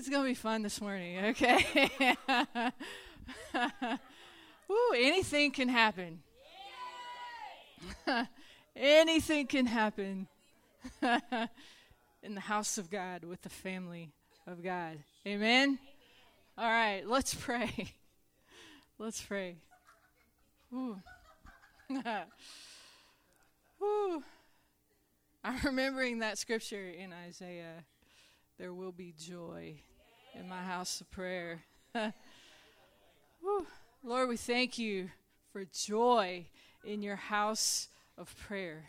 it's going to be fun this morning, okay? Woo, anything can happen. anything can happen in the house of God with the family of God. Amen? All right, let's pray. Let's pray. Woo. Woo. I'm remembering that scripture in Isaiah there will be joy in my house of prayer. Lord, we thank you for joy in your house of prayer.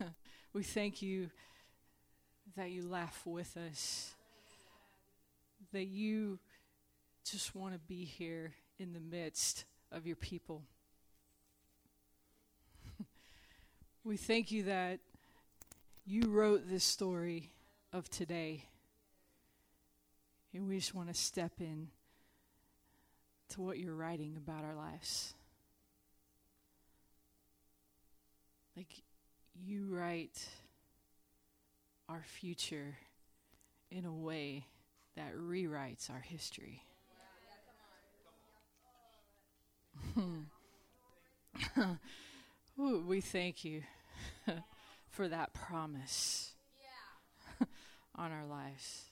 we thank you that you laugh with us, that you just want to be here in the midst of your people. we thank you that you wrote this story of today. And we just want to step in to what you're writing about our lives. Like you write our future in a way that rewrites our history. We thank you for that promise yeah. on our lives.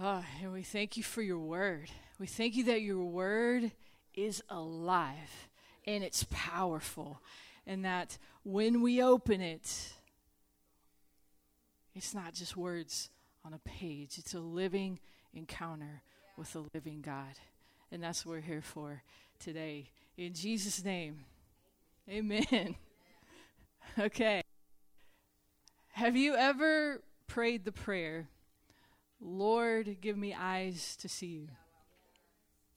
Oh, and we thank you for your word. We thank you that your word is alive and it's powerful, and that when we open it, it's not just words on a page, it's a living encounter with a living God. And that's what we're here for today. In Jesus' name. Amen. Okay. Have you ever prayed the prayer, Lord, give me eyes to see you?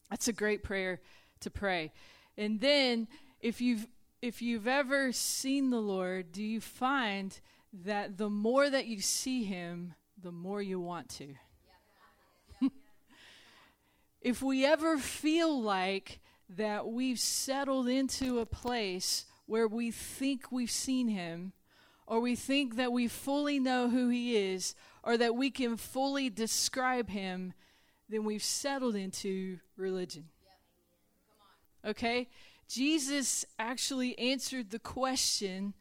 That's a great prayer to pray. And then if you've if you've ever seen the Lord, do you find that the more that you see him, the more you want to? if we ever feel like that we've settled into a place where we think we've seen him, or we think that we fully know who he is, or that we can fully describe him, then we've settled into religion. Okay? Jesus actually answered the question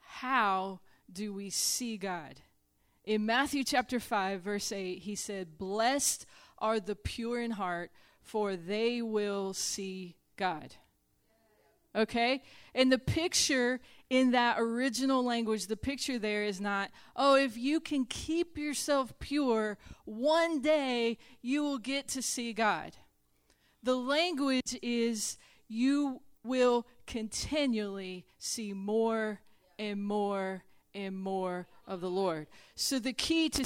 how do we see God? In Matthew chapter 5, verse 8, he said, Blessed are the pure in heart, for they will see God. Okay? And the picture in that original language, the picture there is not, oh, if you can keep yourself pure, one day you will get to see God. The language is, you will continually see more and more and more of the Lord. So the key to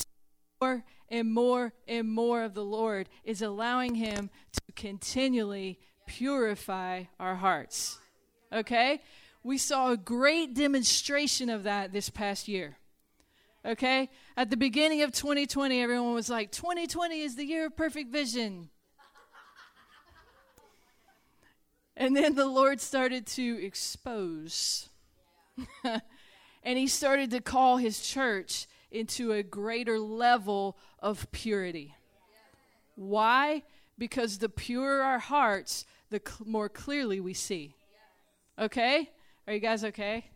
more and more and more of the Lord is allowing Him to continually purify our hearts. Okay? We saw a great demonstration of that this past year. Okay? At the beginning of 2020, everyone was like, 2020 is the year of perfect vision. and then the Lord started to expose. and He started to call His church into a greater level of purity. Why? Because the purer our hearts, the cl- more clearly we see. Okay? Are you guys okay?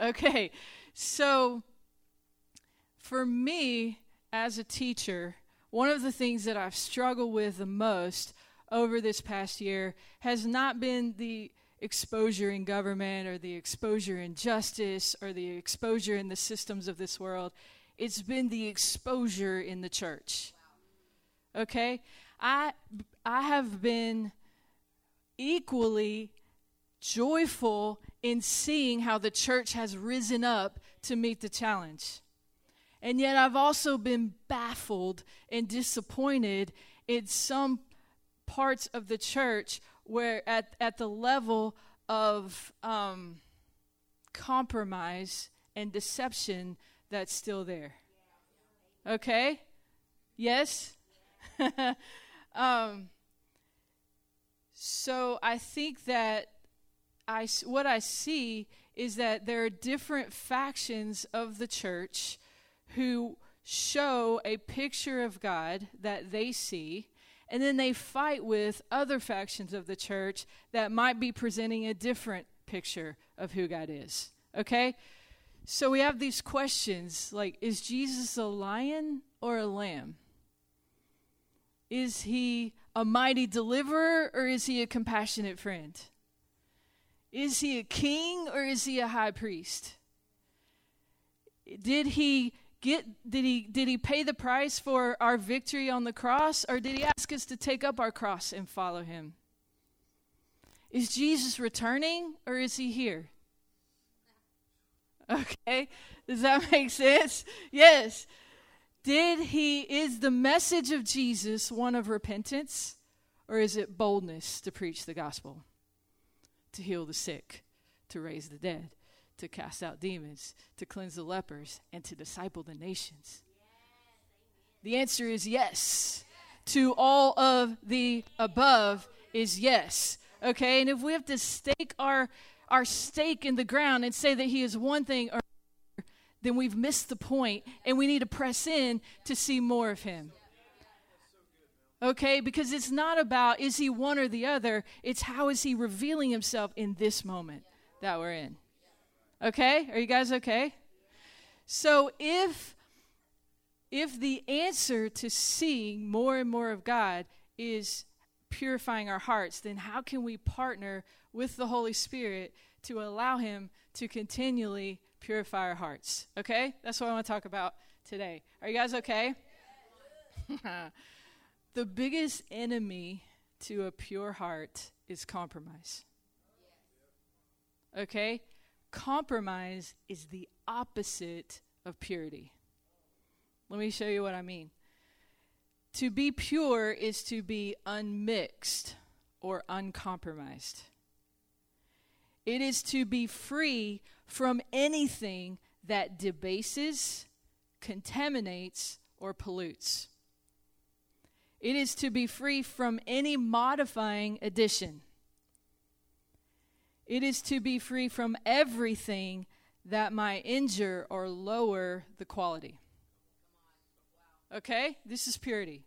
Okay. So, for me as a teacher, one of the things that I've struggled with the most over this past year has not been the exposure in government or the exposure in justice or the exposure in the systems of this world. It's been the exposure in the church. Okay? I I have been equally joyful in seeing how the church has risen up to meet the challenge. And yet, I've also been baffled and disappointed in some parts of the church where, at, at the level of um, compromise and deception that's still there. Okay? Yes? um, so I think that I, what I see is that there are different factions of the church who show a picture of God that they see, and then they fight with other factions of the church that might be presenting a different picture of who God is. Okay? So we have these questions like is Jesus a lion or a lamb? Is he a mighty deliverer or is he a compassionate friend? Is he a king or is he a high priest? Did he get did he did he pay the price for our victory on the cross or did he ask us to take up our cross and follow him? Is Jesus returning or is he here? Okay? Does that make sense? Yes. Did he is the message of Jesus one of repentance or is it boldness to preach the gospel? To heal the sick, to raise the dead, to cast out demons, to cleanse the lepers, and to disciple the nations? The answer is yes. To all of the above is yes. Okay, and if we have to stake our our stake in the ground and say that he is one thing or then we've missed the point and we need to press in to see more of him. Okay, because it's not about is he one or the other, it's how is he revealing himself in this moment that we're in. Okay? Are you guys okay? So if if the answer to seeing more and more of God is purifying our hearts, then how can we partner with the Holy Spirit to allow Him to continually purify our hearts? Okay? That's what I want to talk about today. Are you guys okay? the biggest enemy to a pure heart is compromise. Okay? Compromise is the opposite of purity. Let me show you what I mean. To be pure is to be unmixed or uncompromised. It is to be free from anything that debases, contaminates, or pollutes. It is to be free from any modifying addition. It is to be free from everything that might injure or lower the quality. Okay? This is purity.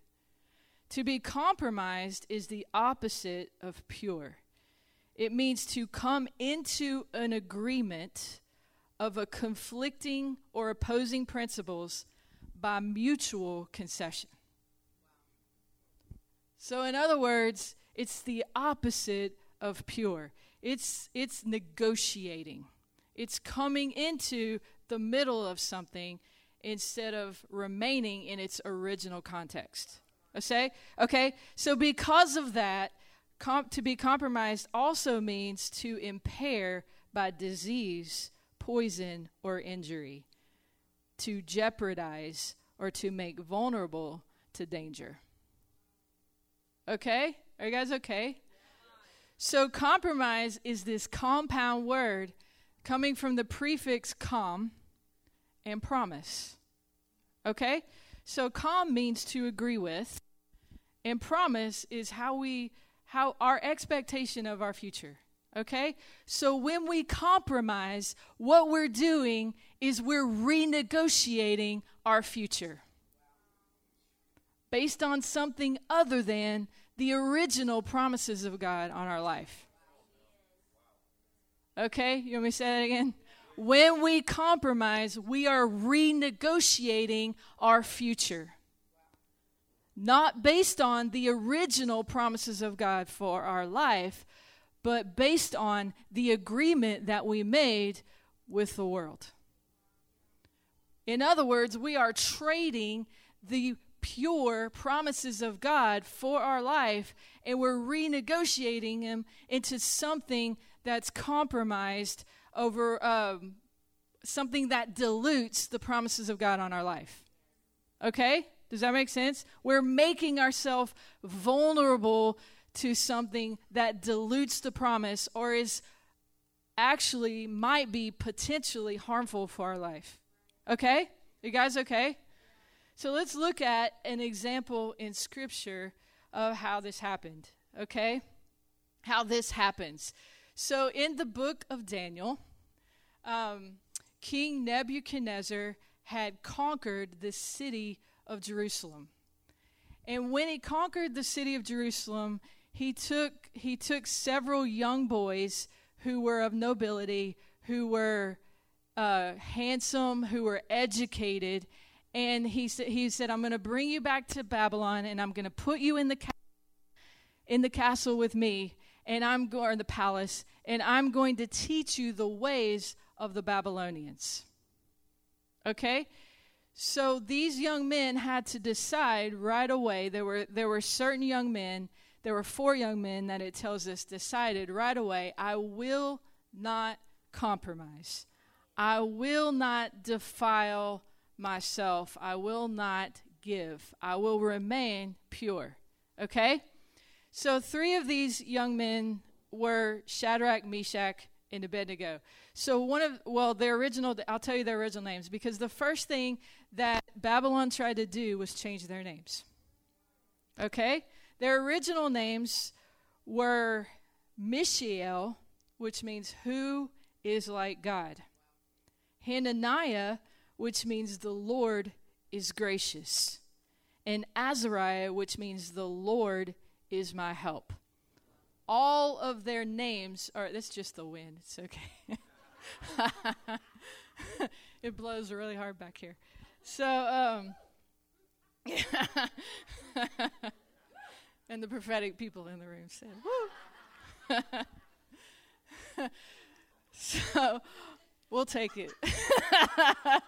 To be compromised is the opposite of pure. It means to come into an agreement of a conflicting or opposing principles by mutual concession. So, in other words, it's the opposite of pure. It's, it's negotiating, it's coming into the middle of something instead of remaining in its original context. Okay? Okay? So because of that, com- to be compromised also means to impair by disease, poison, or injury, to jeopardize or to make vulnerable to danger. Okay? Are you guys okay? So compromise is this compound word coming from the prefix com and promise. Okay? So com means to agree with, and promise is how we how our expectation of our future. Okay? So when we compromise, what we're doing is we're renegotiating our future based on something other than the original promises of God on our life. Okay? You want me to say that again? When we compromise, we are renegotiating our future. Not based on the original promises of God for our life, but based on the agreement that we made with the world. In other words, we are trading the pure promises of God for our life and we're renegotiating them into something that's compromised over um, something that dilutes the promises of God on our life. Okay? Does that make sense? We're making ourselves vulnerable to something that dilutes the promise or is actually might be potentially harmful for our life. Okay? You guys okay? So let's look at an example in scripture of how this happened. Okay? How this happens. So in the book of Daniel, um, King Nebuchadnezzar had conquered the city of Jerusalem. And when he conquered the city of Jerusalem, he took he took several young boys who were of nobility, who were uh, handsome, who were educated, and he said he said I'm going to bring you back to Babylon, and I'm going to put you in the ca- in the castle with me, and I'm going in the palace, and I'm going to teach you the ways of the Babylonians. Okay? So these young men had to decide right away. There were there were certain young men, there were four young men that it tells us decided right away, I will not compromise. I will not defile myself. I will not give. I will remain pure. Okay? So three of these young men were Shadrach, Meshach, and Abednego. So one of well, their original I'll tell you their original names because the first thing that Babylon tried to do was change their names. Okay? Their original names were Mishael, which means who is like God. Hananiah, which means the Lord is gracious. And Azariah, which means the Lord is my help. All of their names are, that's just the wind. It's okay. it blows really hard back here. So, um, and the prophetic people in the room said, woo. so, we'll take it.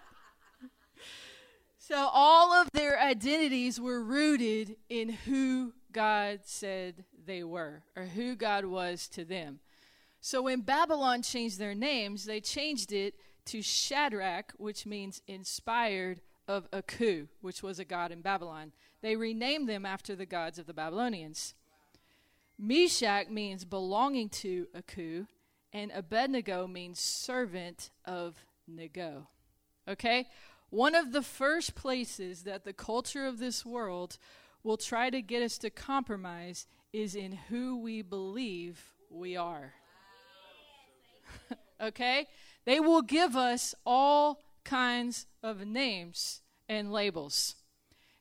so, all of their identities were rooted in who God said they were, or who God was to them. So, when Babylon changed their names, they changed it to Shadrach, which means inspired of Aku, which was a god in Babylon. They renamed them after the gods of the Babylonians. Meshach means belonging to Aku, and Abednego means servant of Nego. Okay? One of the first places that the culture of this world will try to get us to compromise is in who we believe we are. okay? They will give us all kinds of names and labels.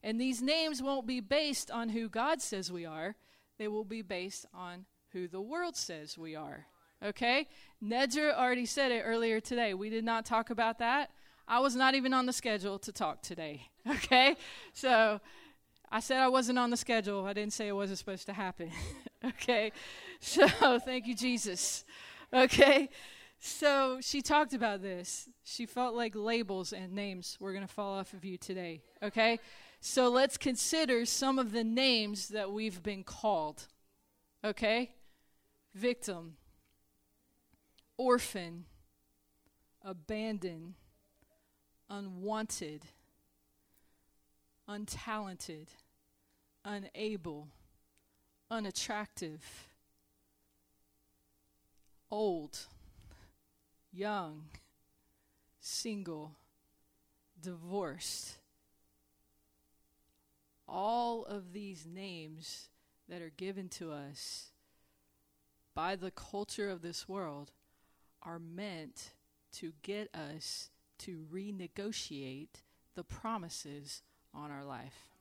And these names won't be based on who God says we are, they will be based on who the world says we are. Okay? Nedra already said it earlier today. We did not talk about that. I was not even on the schedule to talk today. Okay? So I said I wasn't on the schedule. I didn't say it wasn't supposed to happen. okay? So thank you, Jesus. Okay? So she talked about this. She felt like labels and names were going to fall off of you today. Okay? So let's consider some of the names that we've been called. Okay? Victim, orphan, abandoned, unwanted, untalented, unable, unattractive, old young, single, divorced. All of these names that are given to us by the culture of this world are meant to get us to renegotiate the promises on our life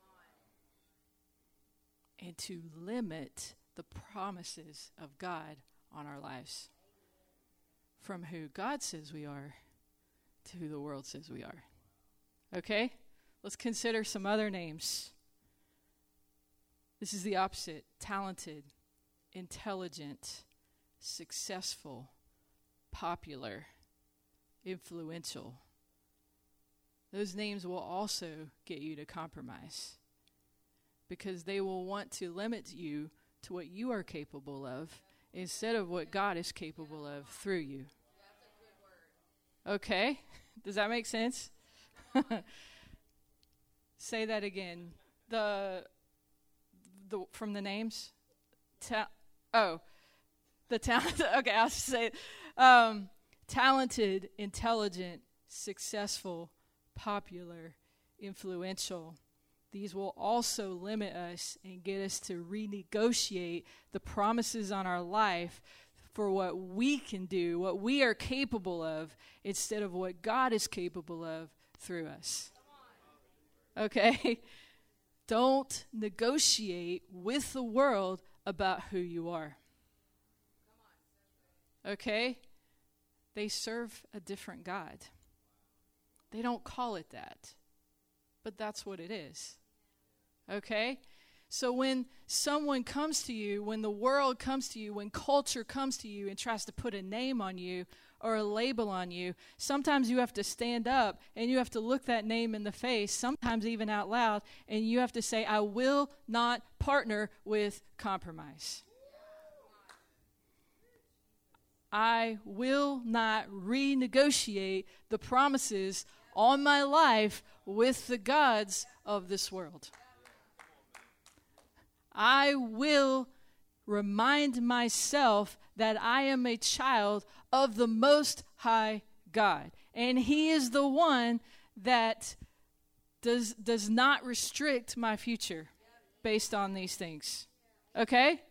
and to limit the promises of God on our lives from who God says we are to who the world says we are. Okay? Let's consider some other names. This is the opposite talented, intelligent, successful, popular, influential. Those names will also get you to compromise because they will want to limit you to what you are capable of instead of what God is capable of through you. Okay? Does that make sense? Say that again. The the from the names. Ta- oh, the talent. okay, I'll say it. Um, talented, intelligent, successful, popular, influential. These will also limit us and get us to renegotiate the promises on our life for what we can do, what we are capable of, instead of what God is capable of through us. Okay? Don't negotiate with the world about who you are. Okay? They serve a different God. They don't call it that, but that's what it is. Okay? So when someone comes to you, when the world comes to you, when culture comes to you and tries to put a name on you or a label on you, sometimes you have to stand up and you have to look that name in the face, sometimes even out loud, and you have to say, I will not partner with compromise. I will not renegotiate the promises on my life with the gods of this world. I will remind myself that I am a child of the Most High God. And He is the one that does, does not restrict my future based on these things. Okay?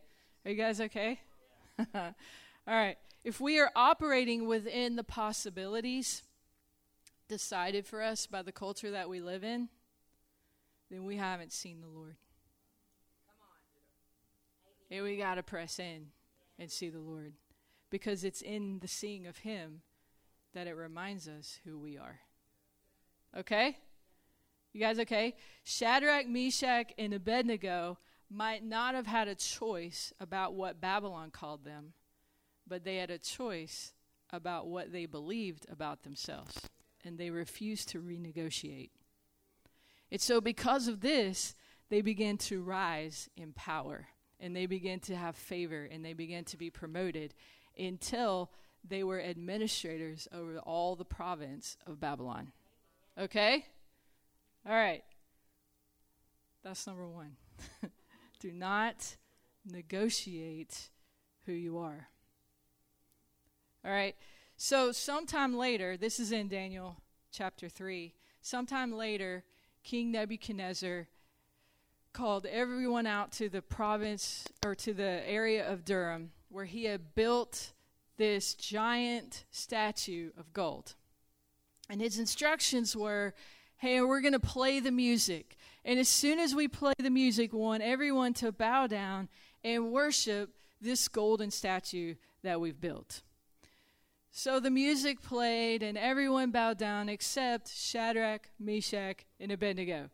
Are you guys okay? All right. If we are operating within the possibilities decided for us by the culture that we live in, then we haven't seen the Lord. And we got to press in and see the Lord because it's in the seeing of Him that it reminds us who we are. Okay? You guys okay? Shadrach, Meshach, and Abednego might not have had a choice about what Babylon called them but they had a choice about what they believed about themselves, and they refused to renegotiate. And so, because of this, they began to rise in power, and they began to have favor, and they began to be promoted until they were administrators over all the province of Babylon. Okay? All right. That's number one. Do not negotiate who you are. All right. So, sometime later, this is in Daniel chapter 3. Sometime later, King Nebuchadnezzar called everyone out to the province or to the area of Dura where he had built this giant statue of gold. And his instructions were hey, we're going to play the music. And as soon as we play the music, we want everyone to bow down and worship this golden statue that we've built. So the music played, and everyone bowed down except Shadrach, Meshach, and Abednego.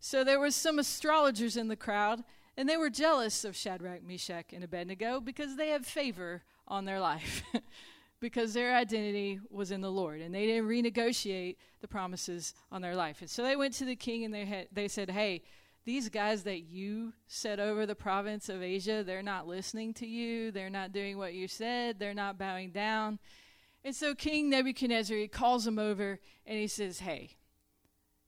So there was some astrologers in the crowd, and they were jealous of Shadrach, Meshach, and Abednego because they had favor on their life, because their identity was in the Lord, and they didn't renegotiate the promises on their life. And so they went to the king and they had, they said, "Hey, these guys that you set over the province of Asia, they're not listening to you. They're not doing what you said. They're not bowing down." And so King Nebuchadnezzar, he calls them over and he says, Hey,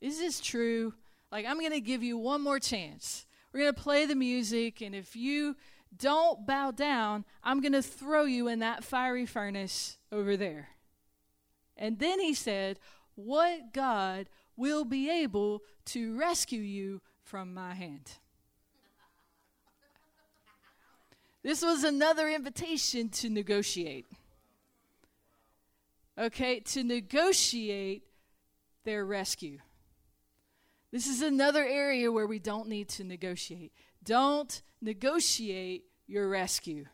is this true? Like, I'm going to give you one more chance. We're going to play the music, and if you don't bow down, I'm going to throw you in that fiery furnace over there. And then he said, What God will be able to rescue you from my hand? This was another invitation to negotiate okay, to negotiate their rescue. This is another area where we don't need to negotiate. Don't negotiate your rescue.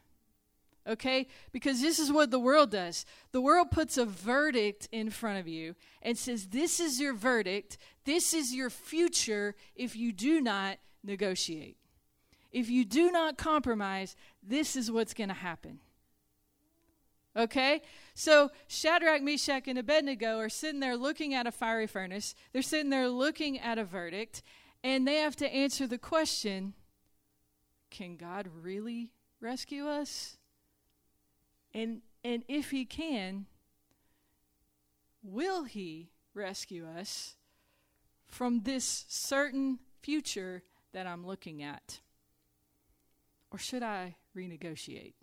Okay? Because this is what the world does. The world puts a verdict in front of you and says, This is your verdict. This is your future if you do not negotiate. If you do not compromise, this is what's going to happen. Okay? So Shadrach, Meshach, and Abednego are sitting there looking at a fiery furnace. They're sitting there looking at a verdict, and they have to answer the question Can God really rescue us? And, and if He can, will He rescue us from this certain future that I'm looking at? Or should I renegotiate?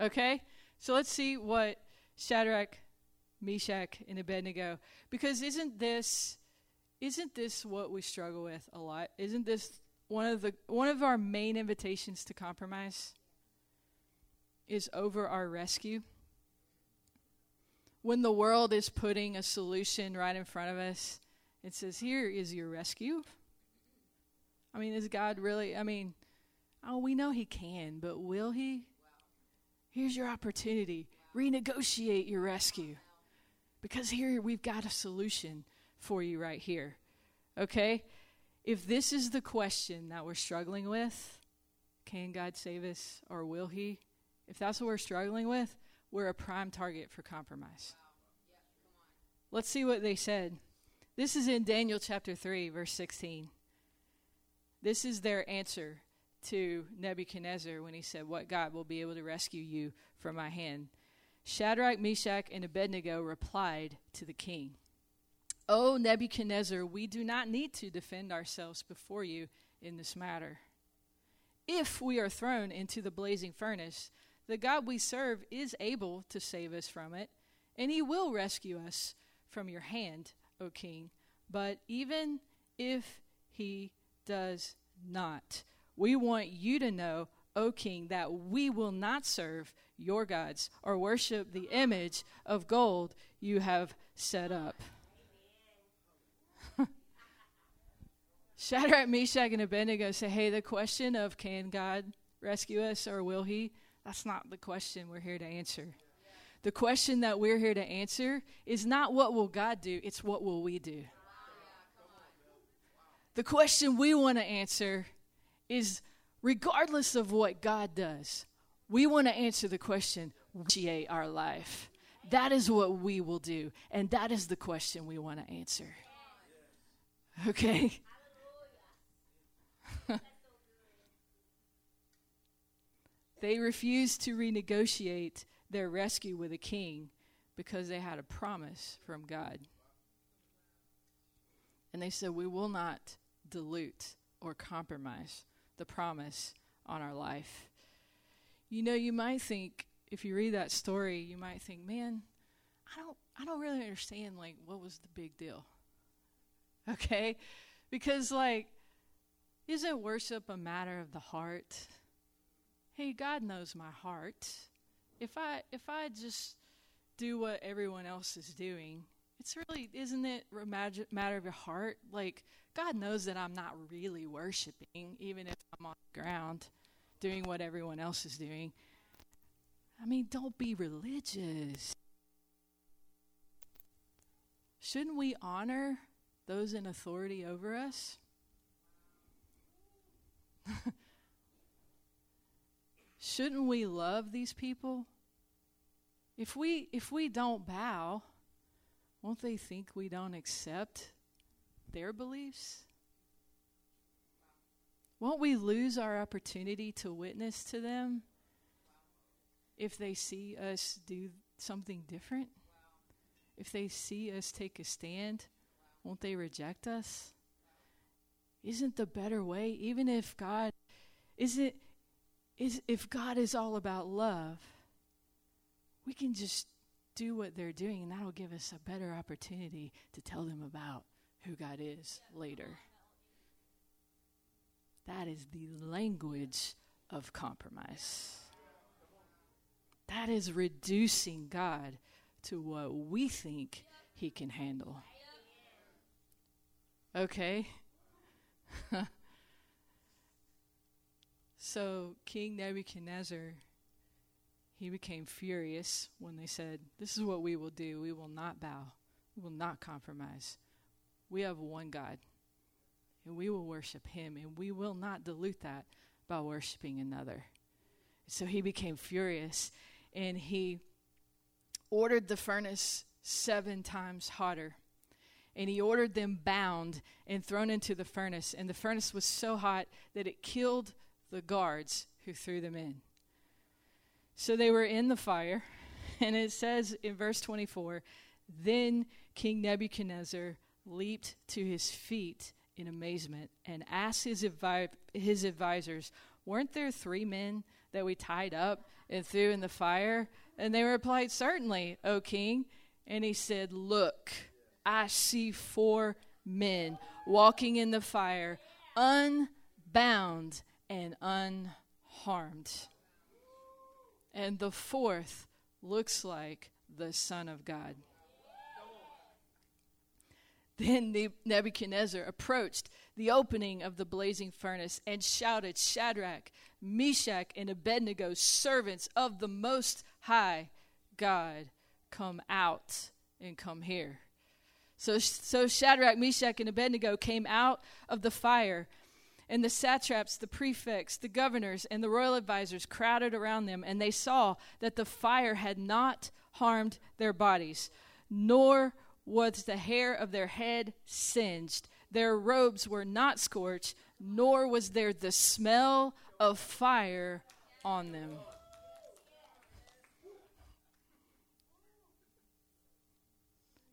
Okay? So let's see what Shadrach, Meshach, and Abednego because isn't this isn't this what we struggle with a lot? Isn't this one of the one of our main invitations to compromise? is over our rescue. When the world is putting a solution right in front of us, it says, Here is your rescue. I mean, is God really? I mean, oh, we know He can, but will He? Here's your opportunity. Renegotiate your rescue. Because here we've got a solution for you right here. Okay? If this is the question that we're struggling with, can God save us or will He? If that's what we're struggling with, we're a prime target for compromise. Let's see what they said. This is in Daniel chapter 3, verse 16. This is their answer to Nebuchadnezzar when he said, What God will be able to rescue you from my hand? Shadrach, Meshach, and Abednego replied to the king, O Nebuchadnezzar, we do not need to defend ourselves before you in this matter. If we are thrown into the blazing furnace, the God we serve is able to save us from it, and he will rescue us from your hand, O king. But even if he does not, we want you to know, O king, that we will not serve your gods or worship the image of gold you have set up. Shadrach, Meshach, and Abednego say, hey, the question of can God rescue us or will he? That's not the question we're here to answer. The question that we're here to answer is not what will God do, it's what will we do. The question we want to answer is regardless of what God does, we want to answer the question, appreciate our life. That is what we will do, and that is the question we want to answer. Okay? they refused to renegotiate their rescue with a king because they had a promise from God. And they said, We will not dilute or compromise the promise on our life. You know, you might think, if you read that story, you might think, man, I don't I don't really understand like what was the big deal. Okay? Because like isn't worship a matter of the heart? Hey, God knows my heart. If I if I just do what everyone else is doing, it's really isn't it a matter of your heart? Like God knows that I'm not really worshiping, even if I'm on the ground doing what everyone else is doing. I mean, don't be religious. Shouldn't we honor those in authority over us? Shouldn't we love these people? If we if we don't bow, won't they think we don't accept their beliefs? Won't we lose our opportunity to witness to them if they see us do something different? If they see us take a stand, won't they reject us? Isn't the better way, even if God isn't is if God is all about love, we can just do what they're doing, and that'll give us a better opportunity to tell them about who God is later. That is the language of compromise. That is reducing God to what we think He can handle. Okay? so, King Nebuchadnezzar, he became furious when they said, This is what we will do. We will not bow, we will not compromise. We have one God, and we will worship Him, and we will not dilute that by worshiping another. So he became furious, and he ordered the furnace seven times hotter and he ordered them bound and thrown into the furnace. And the furnace was so hot that it killed the guards who threw them in. So they were in the fire, and it says in verse 24 Then King Nebuchadnezzar leaped to his feet in amazement and asked his, advi- his advisors, Weren't there three men that we tied up and threw in the fire? And they replied, Certainly, O king. And he said, Look. I see four men walking in the fire, unbound and unharmed. And the fourth looks like the Son of God. Then Nebuchadnezzar approached the opening of the blazing furnace and shouted, Shadrach, Meshach, and Abednego, servants of the Most High God, come out and come here. So, so Shadrach, Meshach, and Abednego came out of the fire, and the satraps, the prefects, the governors, and the royal advisers crowded around them, and they saw that the fire had not harmed their bodies, nor was the hair of their head singed. Their robes were not scorched, nor was there the smell of fire on them.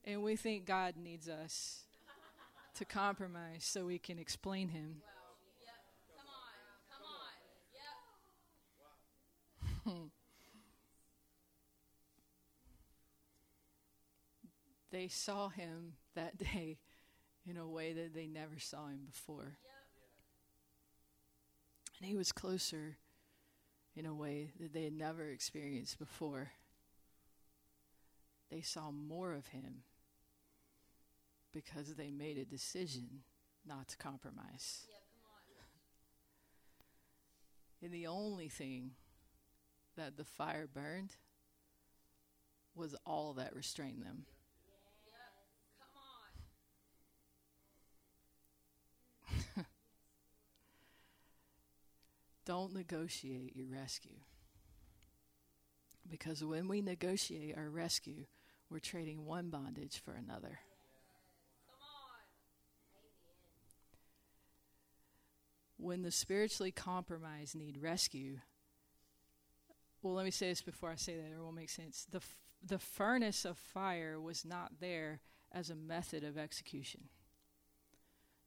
And we think God needs us to compromise so we can explain Him. They saw him that day in a way that they never saw him before. And he was closer in a way that they had never experienced before. They saw more of him because they made a decision not to compromise. and the only thing that the fire burned was all that restrained them. Don't negotiate your rescue. Because when we negotiate our rescue, we're trading one bondage for another. When the spiritually compromised need rescue, well, let me say this before I say that, or it won't make sense. The, f- the furnace of fire was not there as a method of execution.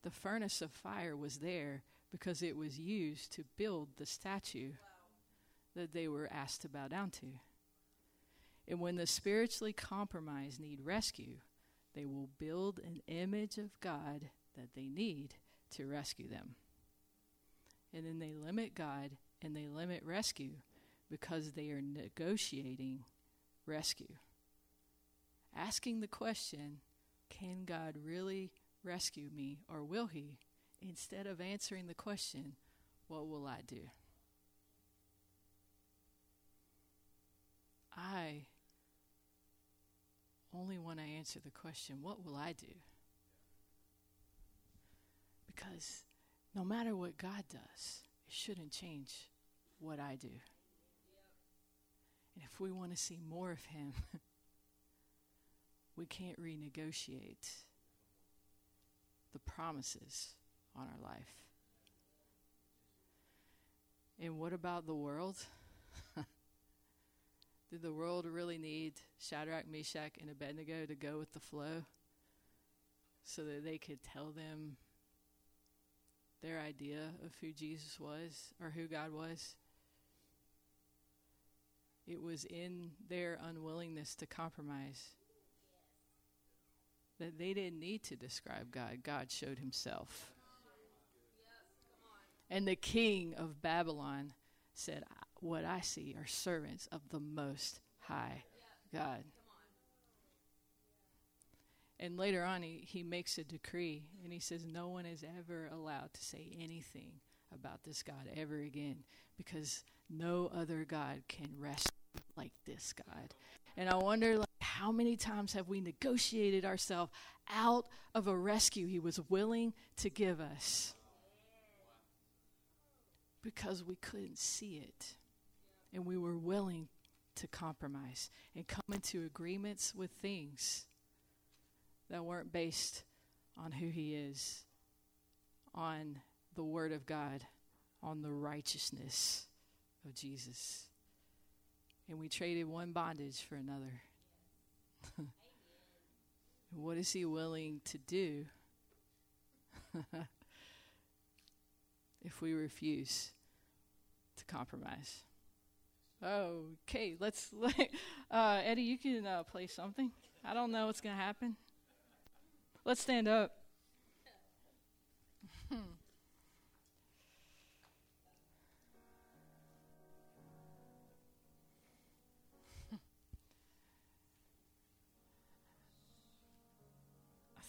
The furnace of fire was there because it was used to build the statue that they were asked to bow down to. And when the spiritually compromised need rescue, they will build an image of God that they need to rescue them. And then they limit God and they limit rescue because they are negotiating rescue. Asking the question, can God really rescue me or will He? instead of answering the question, What will I do? I only want to answer the question, What will I do? Because no matter what God does, it shouldn't change what I do. And if we want to see more of Him, we can't renegotiate the promises on our life. And what about the world? Did the world really need Shadrach, Meshach, and Abednego to go with the flow so that they could tell them their idea of who Jesus was or who God was? It was in their unwillingness to compromise that they didn't need to describe God. God showed himself. And the king of Babylon said, What I see are servants of the Most High God. And later on, he, he makes a decree and he says, No one is ever allowed to say anything about this God ever again because no other God can rest like this God. And I wonder, like, how many times have we negotiated ourselves out of a rescue he was willing to give us? because we couldn't see it. And we were willing to compromise and come into agreements with things that weren't based on who He is, on the Word of God, on the righteousness of Jesus. And we traded one bondage for another. what is He willing to do? if we refuse to compromise. Okay, let's. Uh, Eddie, you can uh, play something. I don't know what's going to happen. Let's stand up.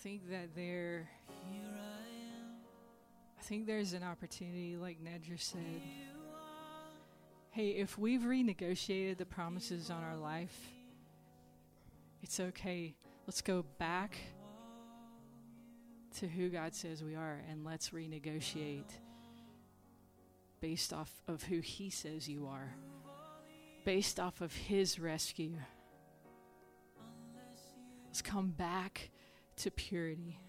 Think that there I think there's an opportunity, like Nedra said. Hey, if we've renegotiated the promises on our life, it's okay. Let's go back to who God says we are and let's renegotiate based off of who He says you are, based off of His rescue. Let's come back to purity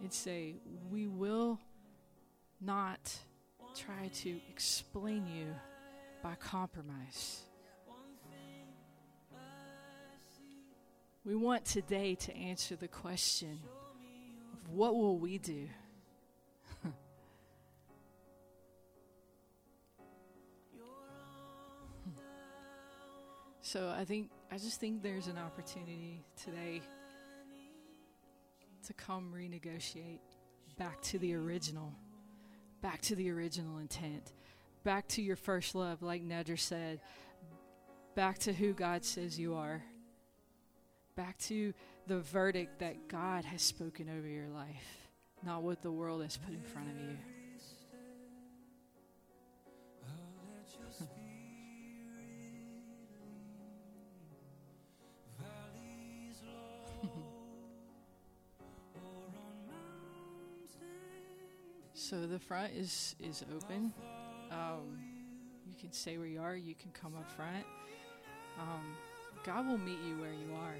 and say, We will not try to explain you by compromise. We want today to answer the question of what will we do? so I think I just think there's an opportunity today to come renegotiate back to the original back to the original intent, back to your first love, like Nedra said, back to who God says you are, back to the verdict that God has spoken over your life, not what the world has put in front of you. So the front is is open. Um, you can say where you are. You can come up front. Um, God will meet you where you are.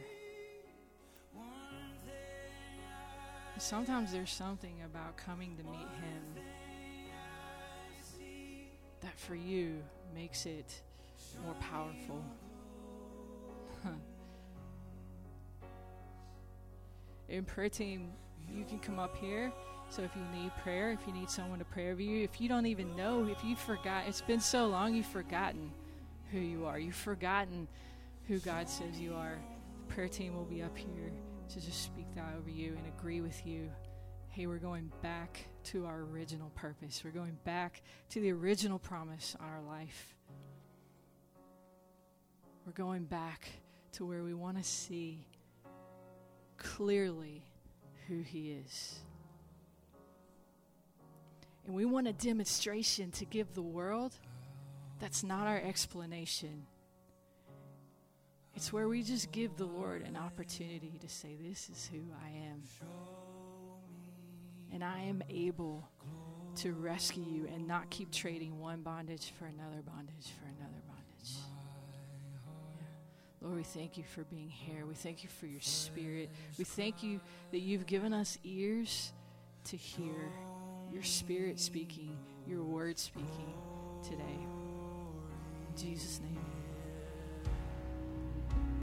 Sometimes there's something about coming to meet Him that for you makes it more powerful. In prayer team, you can come up here so if you need prayer, if you need someone to pray over you, if you don't even know, if you forgot, it's been so long you've forgotten who you are. You've forgotten who God says you are. The prayer team will be up here to just speak that over you and agree with you. Hey, we're going back to our original purpose. We're going back to the original promise on our life. We're going back to where we want to see clearly who He is. And we want a demonstration to give the world. That's not our explanation. It's where we just give the Lord an opportunity to say, This is who I am. And I am able to rescue you and not keep trading one bondage for another bondage for another bondage. Lord, we thank you for being here. We thank you for your spirit. We thank you that you've given us ears to hear your spirit speaking, your word speaking today. In Jesus' name.